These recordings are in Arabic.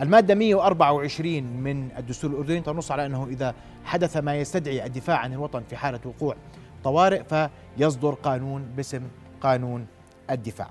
المادة 124 من الدستور الأردني تنص على أنه إذا حدث ما يستدعي الدفاع عن الوطن في حالة وقوع طوارئ فيصدر قانون باسم قانون الدفاع.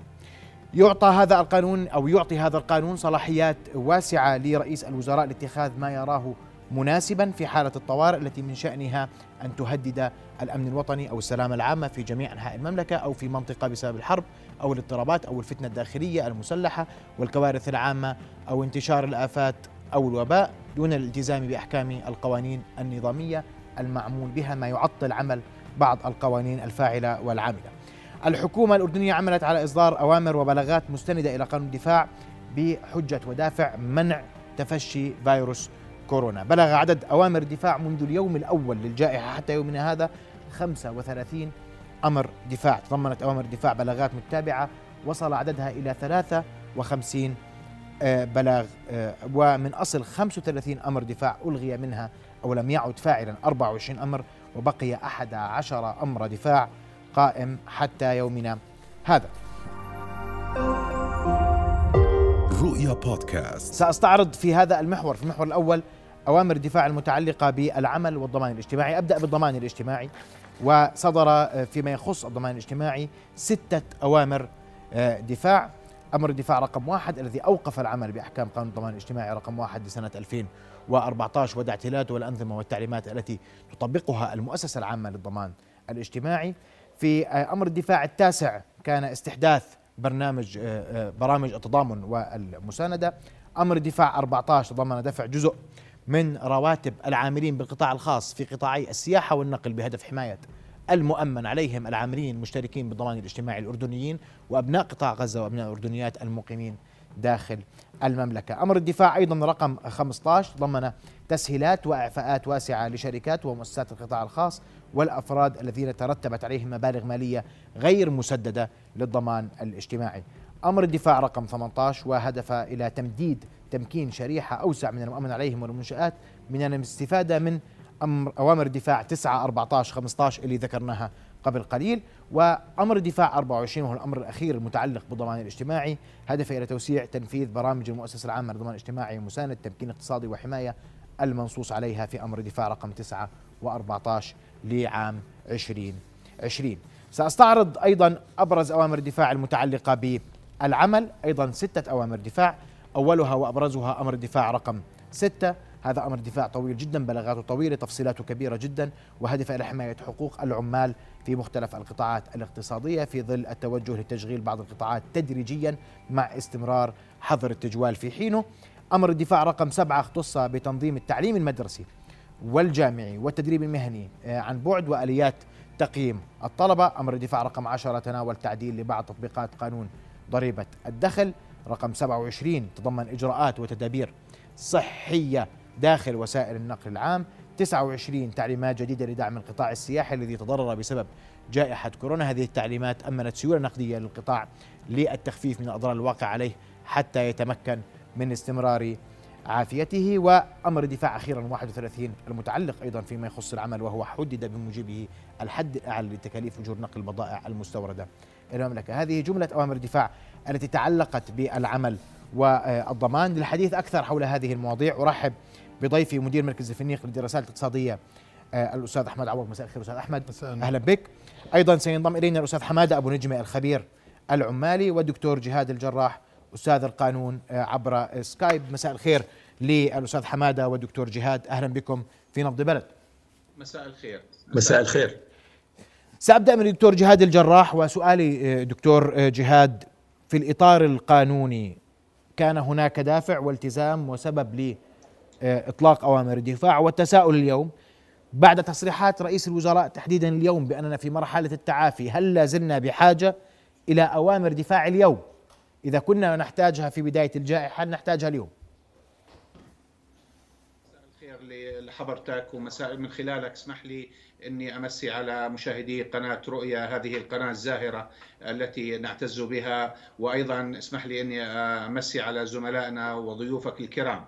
يعطى هذا القانون أو يعطي هذا القانون صلاحيات واسعة لرئيس الوزراء لاتخاذ ما يراه مناسبا في حالة الطوارئ التي من شأنها أن تهدد الأمن الوطني أو السلامه العامة في جميع أنحاء المملكة أو في منطقة بسبب الحرب. أو الاضطرابات أو الفتنة الداخلية المسلحة والكوارث العامة أو انتشار الآفات أو الوباء دون الالتزام بأحكام القوانين النظامية المعمول بها ما يعطل عمل بعض القوانين الفاعلة والعاملة. الحكومة الأردنية عملت على إصدار أوامر وبلاغات مستندة إلى قانون الدفاع بحجة ودافع منع تفشي فيروس كورونا بلغ عدد أوامر الدفاع منذ اليوم الأول للجائحة حتى يومنا هذا 35 أمر دفاع تضمنت أوامر الدفاع بلاغات متابعة وصل عددها إلى 53 آه، بلاغ آه، ومن أصل 35 أمر دفاع ألغي منها أو لم يعد فاعلا 24 أمر وبقي 11 أمر دفاع قائم حتى يومنا هذا. رؤيا بودكاست. سأستعرض في هذا المحور في المحور الأول أوامر الدفاع المتعلقة بالعمل والضمان الاجتماعي. أبدأ بالضمان الاجتماعي. وصدر فيما يخص الضمان الاجتماعي ستة أوامر آه، دفاع. أمر الدفاع رقم واحد الذي أوقف العمل بأحكام قانون الضمان الاجتماعي رقم واحد لسنة 2014 ودع اعتلاته والأنظمة والتعليمات التي تطبقها المؤسسة العامة للضمان الاجتماعي. في آه، أمر الدفاع التاسع كان استحداث برنامج آه، آه، برامج التضامن والمساندة. أمر الدفاع 14 ضمن دفع جزء. من رواتب العاملين بالقطاع الخاص في قطاعي السياحة والنقل بهدف حماية المؤمن عليهم العاملين المشتركين بالضمان الاجتماعي الأردنيين وأبناء قطاع غزة وأبناء الأردنيات المقيمين داخل المملكة. أمر الدفاع أيضا رقم 15 ضمن تسهيلات وإعفاءات واسعة لشركات ومؤسسات القطاع الخاص والأفراد الذين ترتبت عليهم مبالغ مالية غير مسددة للضمان الاجتماعي. أمر الدفاع رقم 18 وهدف إلى تمديد تمكين شريحة أوسع من المؤمن عليهم والمنشآت من الاستفادة من أمر أوامر الدفاع 9 14 15 اللي ذكرناها قبل قليل وأمر الدفاع 24 وهو الأمر الأخير المتعلق بالضمان الاجتماعي هدف إلى توسيع تنفيذ برامج المؤسسة العامة للضمان الاجتماعي ومساند تمكين اقتصادي وحماية المنصوص عليها في أمر دفاع رقم 9 و14 لعام 2020 سأستعرض أيضا أبرز أوامر الدفاع المتعلقة بالعمل أيضا ستة أوامر دفاع. أولها وأبرزها أمر الدفاع رقم ستة. هذا أمر دفاع طويل جدا بلاغاته طويلة تفصيلاته كبيرة جدا وهدف إلى حماية حقوق العمال في مختلف القطاعات الاقتصادية في ظل التوجه لتشغيل بعض القطاعات تدريجيا مع استمرار حظر التجوال في حينه. أمر الدفاع رقم سبعة اختص بتنظيم التعليم المدرسي والجامعي والتدريب المهني آه، عن بعد وآليات تقييم الطلبة، أمر الدفاع رقم 10 تناول تعديل لبعض تطبيقات قانون ضريبة الدخل، رقم 27 تضمن إجراءات وتدابير صحية داخل وسائل النقل العام، 29 تعليمات جديدة لدعم القطاع السياحي الذي تضرر بسبب جائحة كورونا، هذه التعليمات أمنت سيولة نقدية للقطاع للتخفيف من الأضرار الواقع عليه حتى يتمكن من استمرار عافيته. وأمر الدفاع أخيرا 31 المتعلق أيضا فيما يخص العمل وهو حدد بموجبه الحد الأعلى لتكاليف أجور نقل البضائع المستوردة. المملكة. هذه جملة أوامر الدفاع التي تعلقت بالعمل والضمان للحديث أكثر حول هذه المواضيع. أرحب بضيفي مدير مركز الفنيق للدراسات الاقتصادية آه، الأستاذ أحمد عوض. مساء الخير أستاذ أحمد. أهلا بك. أيضا سينضم إلينا الأستاذ حمادة أبو نجمة الخبير العمالي والدكتور جهاد الجراح أستاذ القانون آه، عبر سكايب. مساء الخير للأستاذ حمادة والدكتور جهاد. أهلا بكم في نبض بلد. مساء الخير. مساء الخير. سأبدأ من الدكتور جهاد الجراح وسؤالي آه، دكتور آه، جهاد في الإطار القانوني كان هناك دافع والتزام وسبب لاطلاق أوامر الدفاع والتساؤل اليوم. بعد تصريحات رئيس الوزراء تحديدا اليوم بأننا في مرحلة التعافي هل لا زلنا بحاجة إلى أوامر دفاع اليوم؟ إذا كنا نحتاجها في بداية الجائحة نحتاجها اليوم؟ لحضرتك ومساء من خلالك اسمح لي إني أمسي على مشاهدي قناة رؤيا هذه القناة الزاهرة التي نعتز بها وأيضا اسمح لي إني أمسي على زملائنا وضيوفك الكرام.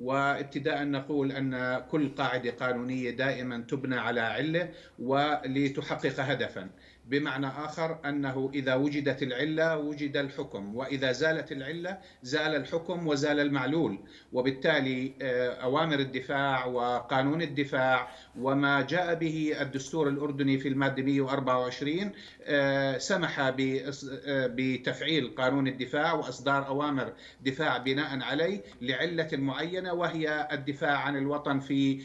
وابتداء نقول أن كل قاعدة قانونية دائما تبنى على علة ولتحقق هدفا. بمعنى آخر أنه إذا وجدت العلة وجد الحكم وإذا زالت العلة زال الحكم وزال المعلول. وبالتالي آه، أوامر الدفاع وقانون الدفاع وما جاء به الدستور الأردني في المادة 124 آه، سمح آه، بتفعيل قانون الدفاع وإصدار أوامر دفاع بناء عليه لعلة معينة وهي الدفاع عن الوطن في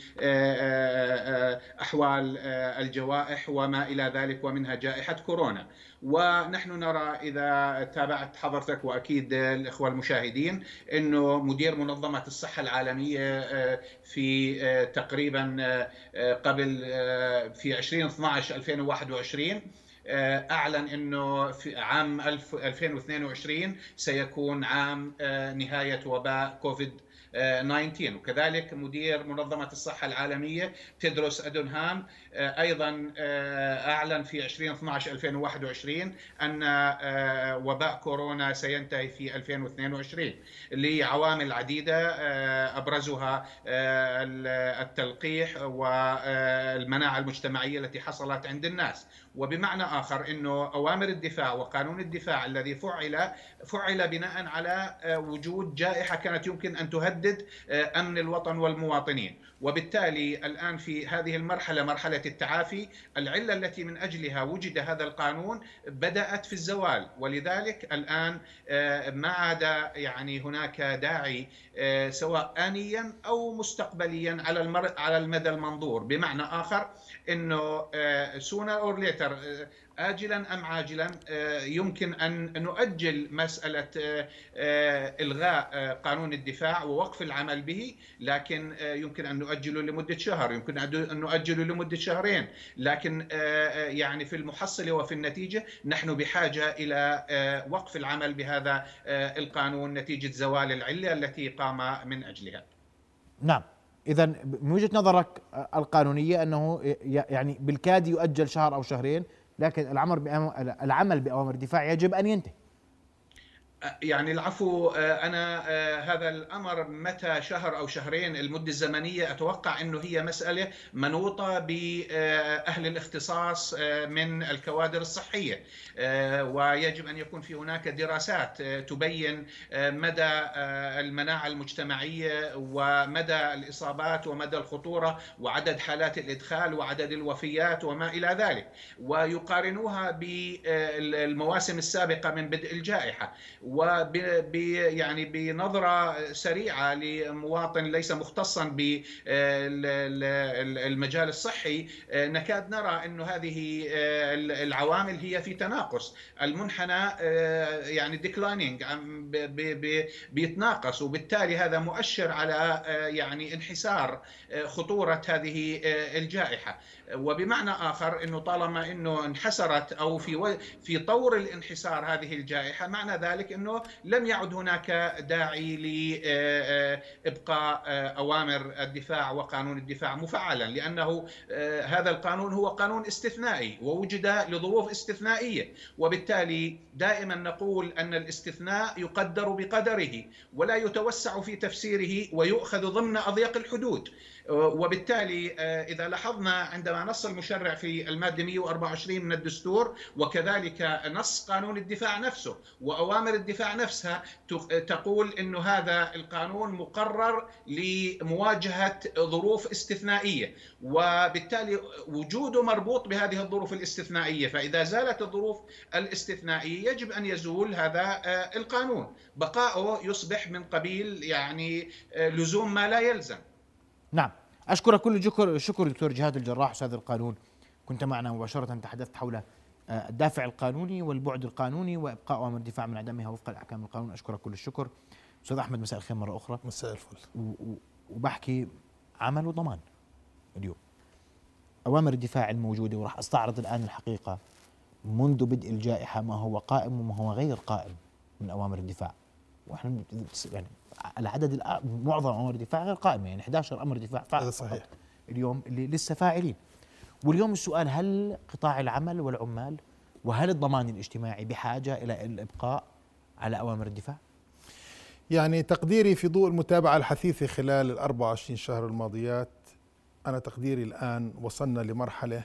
أحوال الجوائح وما إلى ذلك ومنها جائحة كورونا. ونحن نرى إذا تابعت حضرتك وأكيد الإخوة المشاهدين أنه مدير منظمة الصحة العالمية آه، في آه، تقريبا آه، قبل في 2012 2021 أعلن إنه في عام 2022 سيكون عام نهاية وباء كوفيد 19 وكذلك مدير منظمة الصحة العالمية تدرس أدونهام آه، أيضا آه، أعلن في 2012 2021 أن آه، وباء كورونا سينتهي في 2022 لعوامل عديدة أبرزها التلقيح والمناعة المجتمعية التي حصلت عند الناس. وبمعنى آخر إنه أوامر الدفاع وقانون الدفاع الذي فعل فعل بناء على وجود جائحة كانت يمكن أن تهدد أمن الوطن والمواطنين. وبالتالي الآن في هذه المرحلة مرحلة التعافي العلة التي من أجلها وجد هذا القانون بدأت في الزوال. ولذلك الآن آه، ما عاد يعني هناك داعي آه، سواء آنيا أو مستقبليا على المر... على المدى المنظور. بمعنى آخر إنه sooner or later آجلا أم عاجلا آه، يمكن أن نؤجل مسألة آه، آه، إلغاء قانون الدفاع ووقف العمل به لكن يمكن أن نؤجله لمدة شهر يمكن أن نؤجله لمدة شهرين. لكن يعني في المحصلة وفي النتيجة نحن بحاجة إلى وقف العمل بهذا القانون نتيجة زوال العلة التي قام من أجلها. نعم. إذا من وجهة نظرك القانونية أنه يعني بالكاد يؤجل شهر أو شهرين لكن العمل العمل بأوامر الدفاع يجب أن ينتهي. يعني العفو آه، أنا آه، هذا الأمر متى شهر أو شهرين المدة الزمنية أتوقع إنه هي مسألة منوطة باهل الاختصاص آه، من الكوادر الصحية. ويجب أن يكون في هناك دراسات تبين مدى المناعة المجتمعية ومدى الإصابات ومدى الخطورة وعدد حالات الإدخال وعدد الوفيات وما إلى ذلك. ويقارنوها بالمواسم السابقة من بدء الجائحة. وب يعني بنظرة سريعة لمواطن ليس مختصا بالمجال الصحي نكاد نرى انه هذه العوامل هي في تناقص. المنحنى يعني ديكلايننج بيتناقص وبالتالي هذا مؤشر على يعني انحسار خطورة هذه الجائحة. وبمعنى آخر إنه طالما إنه انحسرت أو في في طور الانحسار هذه الجائحة معنى ذلك إنه لم يعد هناك داعي لابقاء أوامر الدفاع وقانون الدفاع مفعلا لأنه هذا القانون هو قانون استثنائي ووجد لظروف استثنائية. وبالتالي دائما نقول أن الاستثناء يقدر بقدره ولا يتوسع في تفسيره ويؤخذ ضمن أضيق الحدود. وبالتالي آه، إذا لاحظنا عندما نص المشرع في المادة 124 من الدستور وكذلك نص قانون الدفاع نفسه وأوامر الدفاع نفسها تقول أن هذا القانون مقرر لمواجهة ظروف استثنائية. وبالتالي وجوده مربوط بهذه الظروف الاستثنائية فإذا زالت الظروف الاستثنائية يجب أن يزول هذا آه، القانون. بقاؤه يصبح من قبيل يعني آه، لزوم ما لا يلزم. نعم. أشكرك كل الشكر شكر دكتور جهاد الجراح أستاذ القانون. كنت معنا مباشرة تحدثت حول آه، الدافع القانوني والبعد القانوني وإبقاء أوامر الدفاع من عدمها وفق الأحكام القانون. أشكرك كل الشكر. أستاذ أحمد مساء الخير مرة أخرى. مساء الفل. وبحكي عمل وضمان اليوم. أوامر الدفاع الموجودة وراح أستعرض الآن الحقيقة منذ بدء الجائحة ما هو قائم وما هو غير قائم من أوامر الدفاع. وإحنا يعني العدد معظم أمر الدفاع غير قائمة يعني 11 أمر دفاع هذا صحيح اليوم اللي لسه فاعلين واليوم السؤال هل قطاع العمل والعمال وهل الضمان الاجتماعي بحاجة إلى الإبقاء على أوامر الدفاع؟ يعني تقديري في ضوء المتابعة الحثيثة خلال ال 24 شهر الماضيات أنا تقديري الآن وصلنا لمرحلة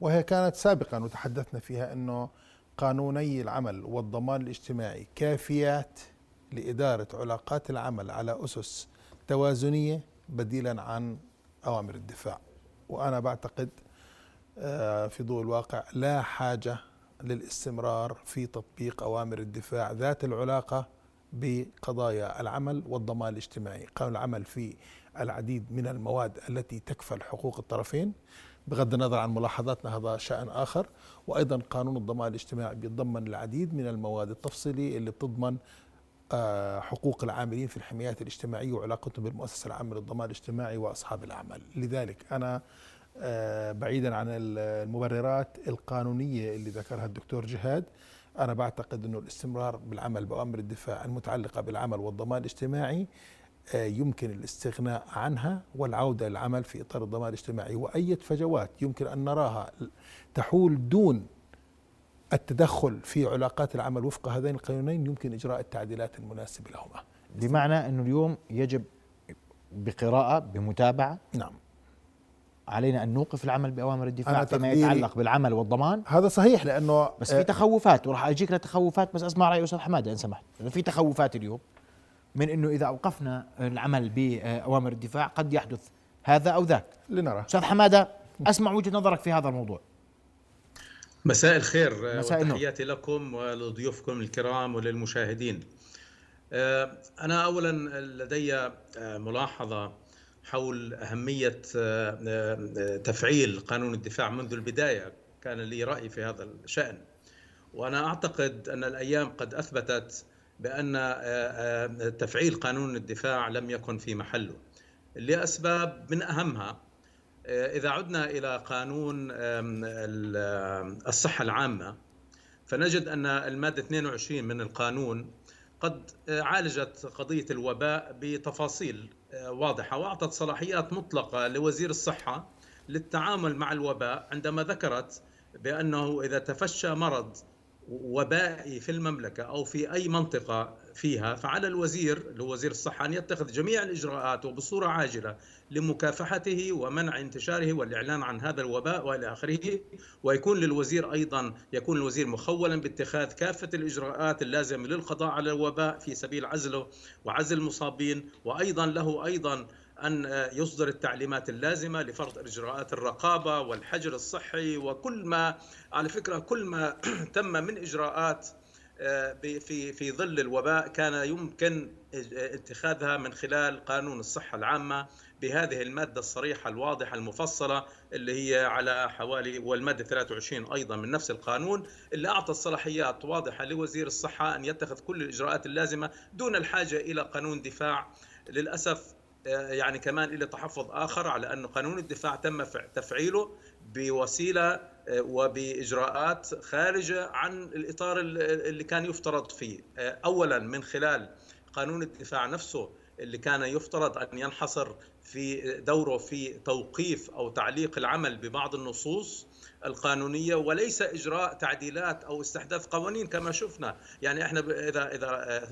وهي كانت سابقا وتحدثنا فيها أنه قانوني العمل والضمان الاجتماعي كافيات لإدارة علاقات العمل على أسس توازنية بديلا عن أوامر الدفاع. وأنا بعتقد آه، في ضوء الواقع لا حاجة للاستمرار في تطبيق أوامر الدفاع ذات العلاقة بقضايا العمل والضمان الاجتماعي. قانون العمل في العديد من المواد التي تكفل حقوق الطرفين بغض النظر عن ملاحظاتنا هذا شأن آخر وأيضا قانون الضمان الاجتماعي بيتضمن العديد من المواد التفصيلية اللي بتضمن حقوق العاملين في الحمايات الاجتماعية وعلاقتهم بالمؤسسة العامة للضمان الاجتماعي وأصحاب الأعمال. لذلك أنا آه، بعيدا عن المبررات القانونية اللي ذكرها الدكتور جهاد أنا بعتقد أنه الاستمرار بالعمل بأوامر الدفاع المتعلقة بالعمل والضمان الاجتماعي آه، يمكن الاستغناء عنها والعودة للعمل في إطار الضمان الاجتماعي. وأي فجوات يمكن أن نراها تحول دون التدخل في علاقات العمل وفق هذين القانونين يمكن إجراء التعديلات المناسبة لهما. بمعنى أنه اليوم يجب بقراءة بمتابعة. نعم. علينا أن نوقف العمل بأوامر الدفاع فيما يتعلق بالعمل والضمان. هذا صحيح لأنه بس في آه، تخوفات وراح أجيك لتخوفات بس أسمع رأي أستاذ حمادة إن سمحت. في تخوفات اليوم من إنه إذا أوقفنا العمل بأوامر الدفاع قد يحدث هذا أو ذاك. لنرى. أستاذ حمادة أسمع وجهة نظرك في هذا الموضوع. مساء الخير مساء وتحياتي لكم ولضيوفكم الكرام وللمشاهدين. آه، أنا اولا لدي آه، ملاحظة حول أهمية آه، آه، تفعيل قانون الدفاع منذ البداية. كان لي رأي في هذا الشأن. وأنا أعتقد أن الأيام قد أثبتت بأن آه، تفعيل قانون الدفاع لم يكن في محله. لأسباب من أهمها إذا عدنا إلى قانون الصحة العامة فنجد أن المادة 22 من القانون قد عالجت قضية الوباء بتفاصيل واضحة وأعطت صلاحيات مطلقة لوزير الصحة للتعامل مع الوباء عندما ذكرت بأنه إذا تفشى مرض وبائي في المملكة أو في أي منطقة فيها فعلى الوزير اللي هو وزير الصحة أن يتخذ جميع الإجراءات وبصورة عاجلة لمكافحته ومنع انتشاره والإعلان عن هذا الوباء وإلى آخره. ويكون للوزير أيضا يكون الوزير مخولا باتخاذ كافة الإجراءات اللازمة للقضاء على الوباء في سبيل عزله وعزل المصابين وأيضا له أيضا أن يصدر التعليمات اللازمة لفرض إجراءات الرقابة والحجر الصحي وكل ما على فكرة كل ما تم من إجراءات آه، في في ظل الوباء كان يمكن اتخاذها من خلال قانون الصحة العامة بهذه المادة الصريحة الواضحة المفصلة اللي هي على حوالي والمادة 23 أيضا من نفس القانون اللي أعطى صلاحيات واضحة لوزير الصحة أن يتخذ كل الإجراءات اللازمة دون الحاجة إلى قانون دفاع. للأسف آه، يعني كمان إلى تحفظ آخر على أن قانون الدفاع تم تفعيله بوسيلة آه، وبإجراءات خارجة عن الإطار اللي كان يفترض فيه. آه، أولا من خلال قانون الدفاع نفسه اللي كان يفترض أن ينحصر في دوره في توقيف أو تعليق العمل ببعض النصوص القانونية وليس إجراء تعديلات أو استحداث قوانين كما شفنا. يعني إحنا اذا إذا آه،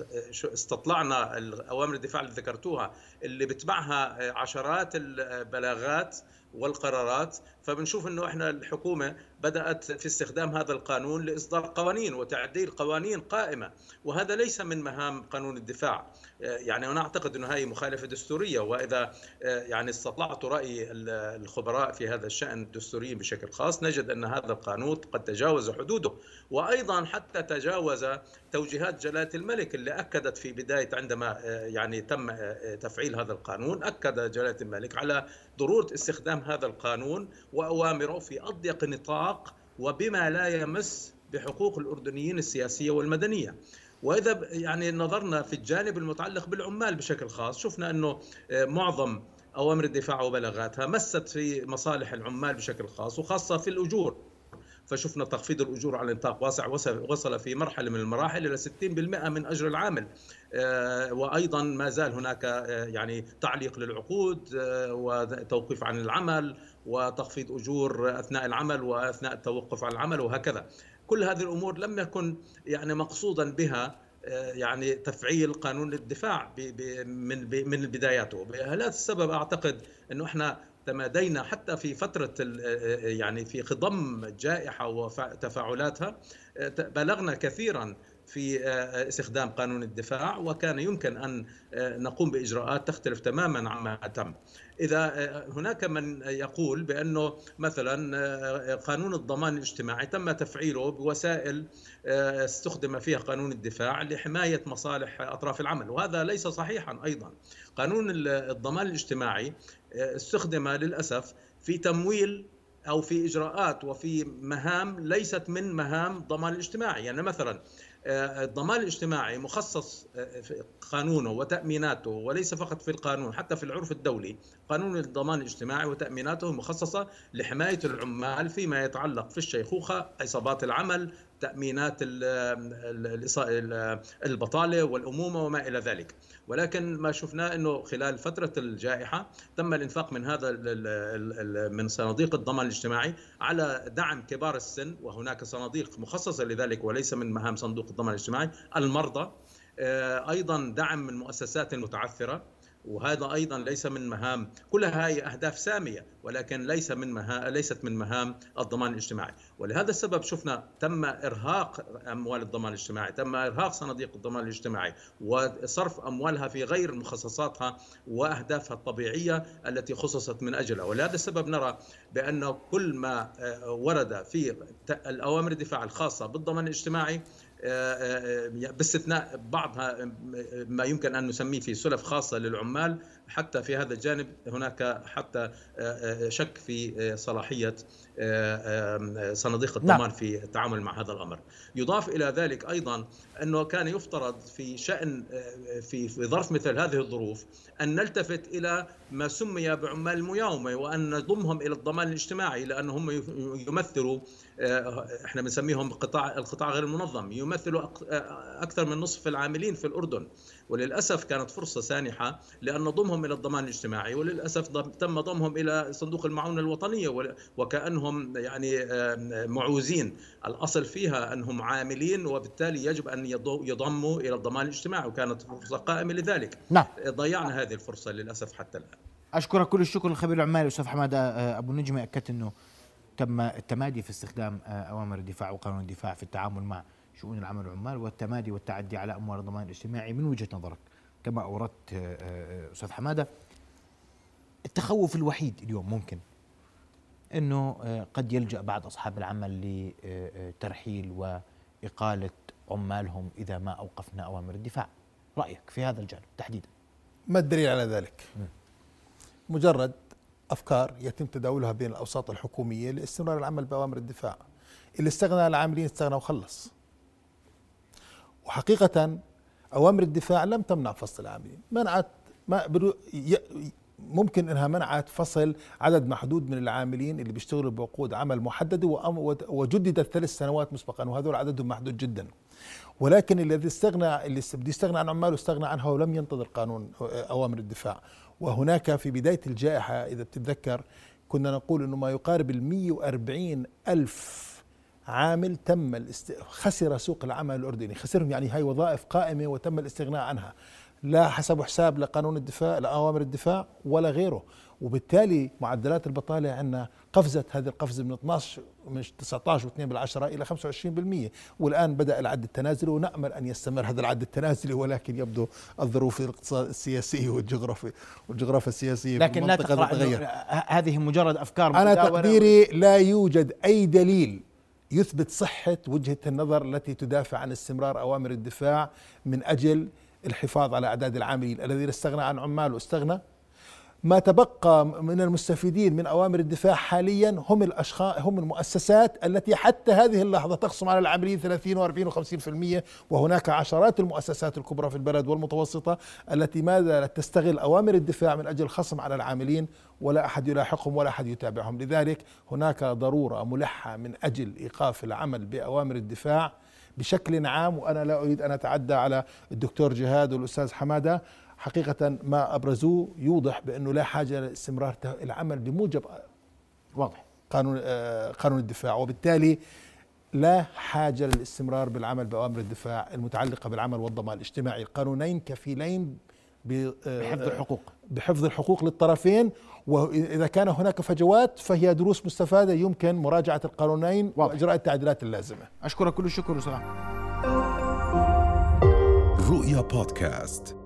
استطلعنا اوامر الدفاع اللي ذكرتوها اللي بتبعها عشرات البلاغات والقرارات فبنشوف إنه إحنا الحكومة بدأت في استخدام هذا القانون لإصدار قوانين وتعديل قوانين قائمة. وهذا ليس من مهام قانون الدفاع. يعني أنا أعتقد إنه هذه مخالفة دستورية. وإذا يعني استطلعت رأي الخبراء في هذا الشأن الدستوري بشكل خاص نجد أن هذا القانون قد تجاوز حدوده. وأيضا حتى تجاوز توجيهات جلالة الملك اللي أكدت في بداية عندما يعني تم تفعيل هذا القانون أكد جلالة الملك على ضرورة استخدام هذا القانون وأوامره في أضيق نطاق وبما لا يمس بحقوق الأردنيين السياسية والمدنية. وإذا يعني نظرنا في الجانب المتعلق بالعمال بشكل خاص شفنا أنه آه، معظم أوامر الدفاع وبلاغاتها مست في مصالح العمال بشكل خاص وخاصة في الأجور فشفنا تخفيض الأجور على نطاق واسع وصل في مرحلة من المراحل إلى 60% من أجر العامل آه، وأيضا ما زال هناك آه، يعني تعليق للعقود وتوقيف عن العمل وتخفيض أجور أثناء العمل وأثناء التوقف عن العمل وهكذا. كل هذه الأمور لم يكن يعني مقصودا بها آه، يعني تفعيل قانون الدفاع من من بداياته. لهذا السبب أعتقد أنه إحنا تمادينا حتى في فترة يعني في خضم الجائحة وتفاعلاتها بلغنا كثيرا في استخدام قانون الدفاع وكان يمكن أن نقوم بإجراءات تختلف تماما عما تم. إذا هناك من يقول بأنه مثلا قانون الضمان الاجتماعي تم تفعيله بوسائل استخدم فيها قانون الدفاع لحماية مصالح أطراف العمل وهذا ليس صحيحا أيضا. قانون الضمان الاجتماعي استخدم للأسف في تمويل أو في إجراءات وفي مهام ليست من مهام الضمان الاجتماعي يعني مثلا آه، الضمان الاجتماعي مخصص آه، في قانونه وتأميناته وليس فقط في القانون حتى في العرف الدولي. قانون الضمان الاجتماعي وتأميناته مخصصة لحماية العمال فيما يتعلق في الشيخوخة إصابات العمل تأمينات البطالة والأمومة وما إلى ذلك. ولكن ما شفناه إنه خلال فترة الجائحة تم الإنفاق من هذا من صناديق الضمان الاجتماعي على دعم كبار السن وهناك صناديق مخصصة لذلك وليس من مهام صندوق الضمان الاجتماعي المرضى آه، أيضا دعم من مؤسسات متعثرة. وهذا أيضا ليس من مهام كلها هي أهداف سامية ولكن ليس من مهام ليست من مهام الضمان الاجتماعي. ولهذا السبب شفنا تم إرهاق أموال الضمان الاجتماعي تم إرهاق صناديق الضمان الاجتماعي وصرف أموالها في غير مخصصاتها وأهدافها الطبيعية التي خصصت من أجلها. ولهذا السبب نرى بان كل ما آه، ورد في الأوامر الدفاع الخاصة بالضمان الاجتماعي باستثناء بعضها ما يمكن أن نسميه في سلف خاصة للعمال حتى في هذا الجانب هناك حتى شك في صلاحية صناديق نعم. الضمان في التعامل مع هذا الأمر. يضاف إلى ذلك أيضا أنه كان يفترض في شأن في في ظرف مثل هذه الظروف أن نلتفت إلى ما سمي بعمال المياومه وأن نضمهم إلى الضمان الاجتماعي لانهم يمثلوا إحنا بنسميهم قطاع القطاع غير المنظم يمثلوا أكثر من نصف العاملين في الأردن وللأسف كانت فرصة سانحة لأن نضمهم إلى الضمان الاجتماعي وللأسف تم ضمهم إلى صندوق المعونة الوطنية وكأنهم يعني معوزين. الأصل فيها أنهم عاملين وبالتالي يجب أن يضموا إلى الضمان الاجتماعي وكانت فرصة قائمة لذلك. نعم. ضيعنا هذه الفرصة للأسف حتى الآن. أشكرك كل الشكر الخبير العمالي أستاذ حمادة. آه، أبو النجمه أكدت أنه تم التمادي في استخدام آه، أوامر الدفاع وقانون الدفاع في التعامل مع شؤون العمل والعمال والتمادي والتعدي على اموال الضمان الاجتماعي من وجهة نظرك كما أوردت آه، آه، أستاذ حمادة التخوف الوحيد اليوم ممكن إنه قد يلجأ بعض أصحاب العمل لترحيل وإقالة عمالهم إذا ما أوقفنا أوامر الدفاع. رأيك في هذا الجانب تحديدا؟ ما الدليل على ذلك؟ مجرد أفكار يتم تداولها بين الأوساط الحكومية لاستمرار العمل بأوامر الدفاع. اللي استغنى العاملين استغنى وخلص. وحقيقة أوامر الدفاع لم تمنع فصل العاملين. منعت ما ممكن إنها منعت فصل عدد محدود من العاملين اللي بيشتغلوا بعقود عمل محدده وجددت ثلاث سنوات مسبقا وهذول عددهم محدود جدا. ولكن الذي استغنى اللي بده يستغنى عن عماله استغنى عنها ولم ينتظر قانون أوامر الدفاع. وهناك في بداية الجائحة إذا بتتذكر كنا نقول أنه ما يقارب ال 140 ألف عامل تم الاست... خسر سوق العمل الأردني خسرهم يعني هاي وظائف قائمة وتم الاستغناء عنها. لا حسب حساب لقانون الدفاع لأوامر الدفاع ولا غيره. وبالتالي معدلات البطالة عندنا قفزت. هذه القفزة من 12 من 19 و2 بالعشرة إلى 25% والآن بدأ العد التنازلي ونأمل أن يستمر هذا العد التنازلي ولكن يبدو الظروف الاقتصاد السياسية والجغرافيا والجغرافيا السياسية لكن لا تتغير. هذه مجرد أفكار أنا تقديري لا يوجد أي دليل يثبت صحة وجهة النظر التي تدافع عن استمرار أوامر الدفاع من أجل الحفاظ على أعداد العاملين الذين استغنى عن عماله استغنى ما تبقى من المستفيدين من أوامر الدفاع حاليا هم الأشخاص هم المؤسسات التي حتى هذه اللحظة تقسم على العاملين 30 و40 و50% وهناك عشرات المؤسسات الكبرى في البلد والمتوسطة التي ما زالت تستغل أوامر الدفاع من أجل الخصم على العاملين ولا أحد يلاحقهم ولا أحد يتابعهم. لذلك هناك ضرورة ملحة من أجل إيقاف العمل بأوامر الدفاع بشكل عام وأنا لا أريد أن أتعدى على الدكتور جهاد والأستاذ حمادة. حقيقة ما أبرزوه يوضح بأنه لا حاجة لاستمرار العمل بموجب واضح. قانون آه، قانون الدفاع. وبالتالي لا حاجة للاستمرار بالعمل بأوامر الدفاع المتعلقة بالعمل والضمان الاجتماعي. القانونين كفيلين بحفظ الحقوق. بحفظ الحقوق للطرفين. وإذا كان هناك فجوات فهي دروس مستفادة يمكن مراجعة القانونين واضح. وإجراء التعديلات اللازمة. أشكرك كل الشكر وسلام رؤيا بودكاست.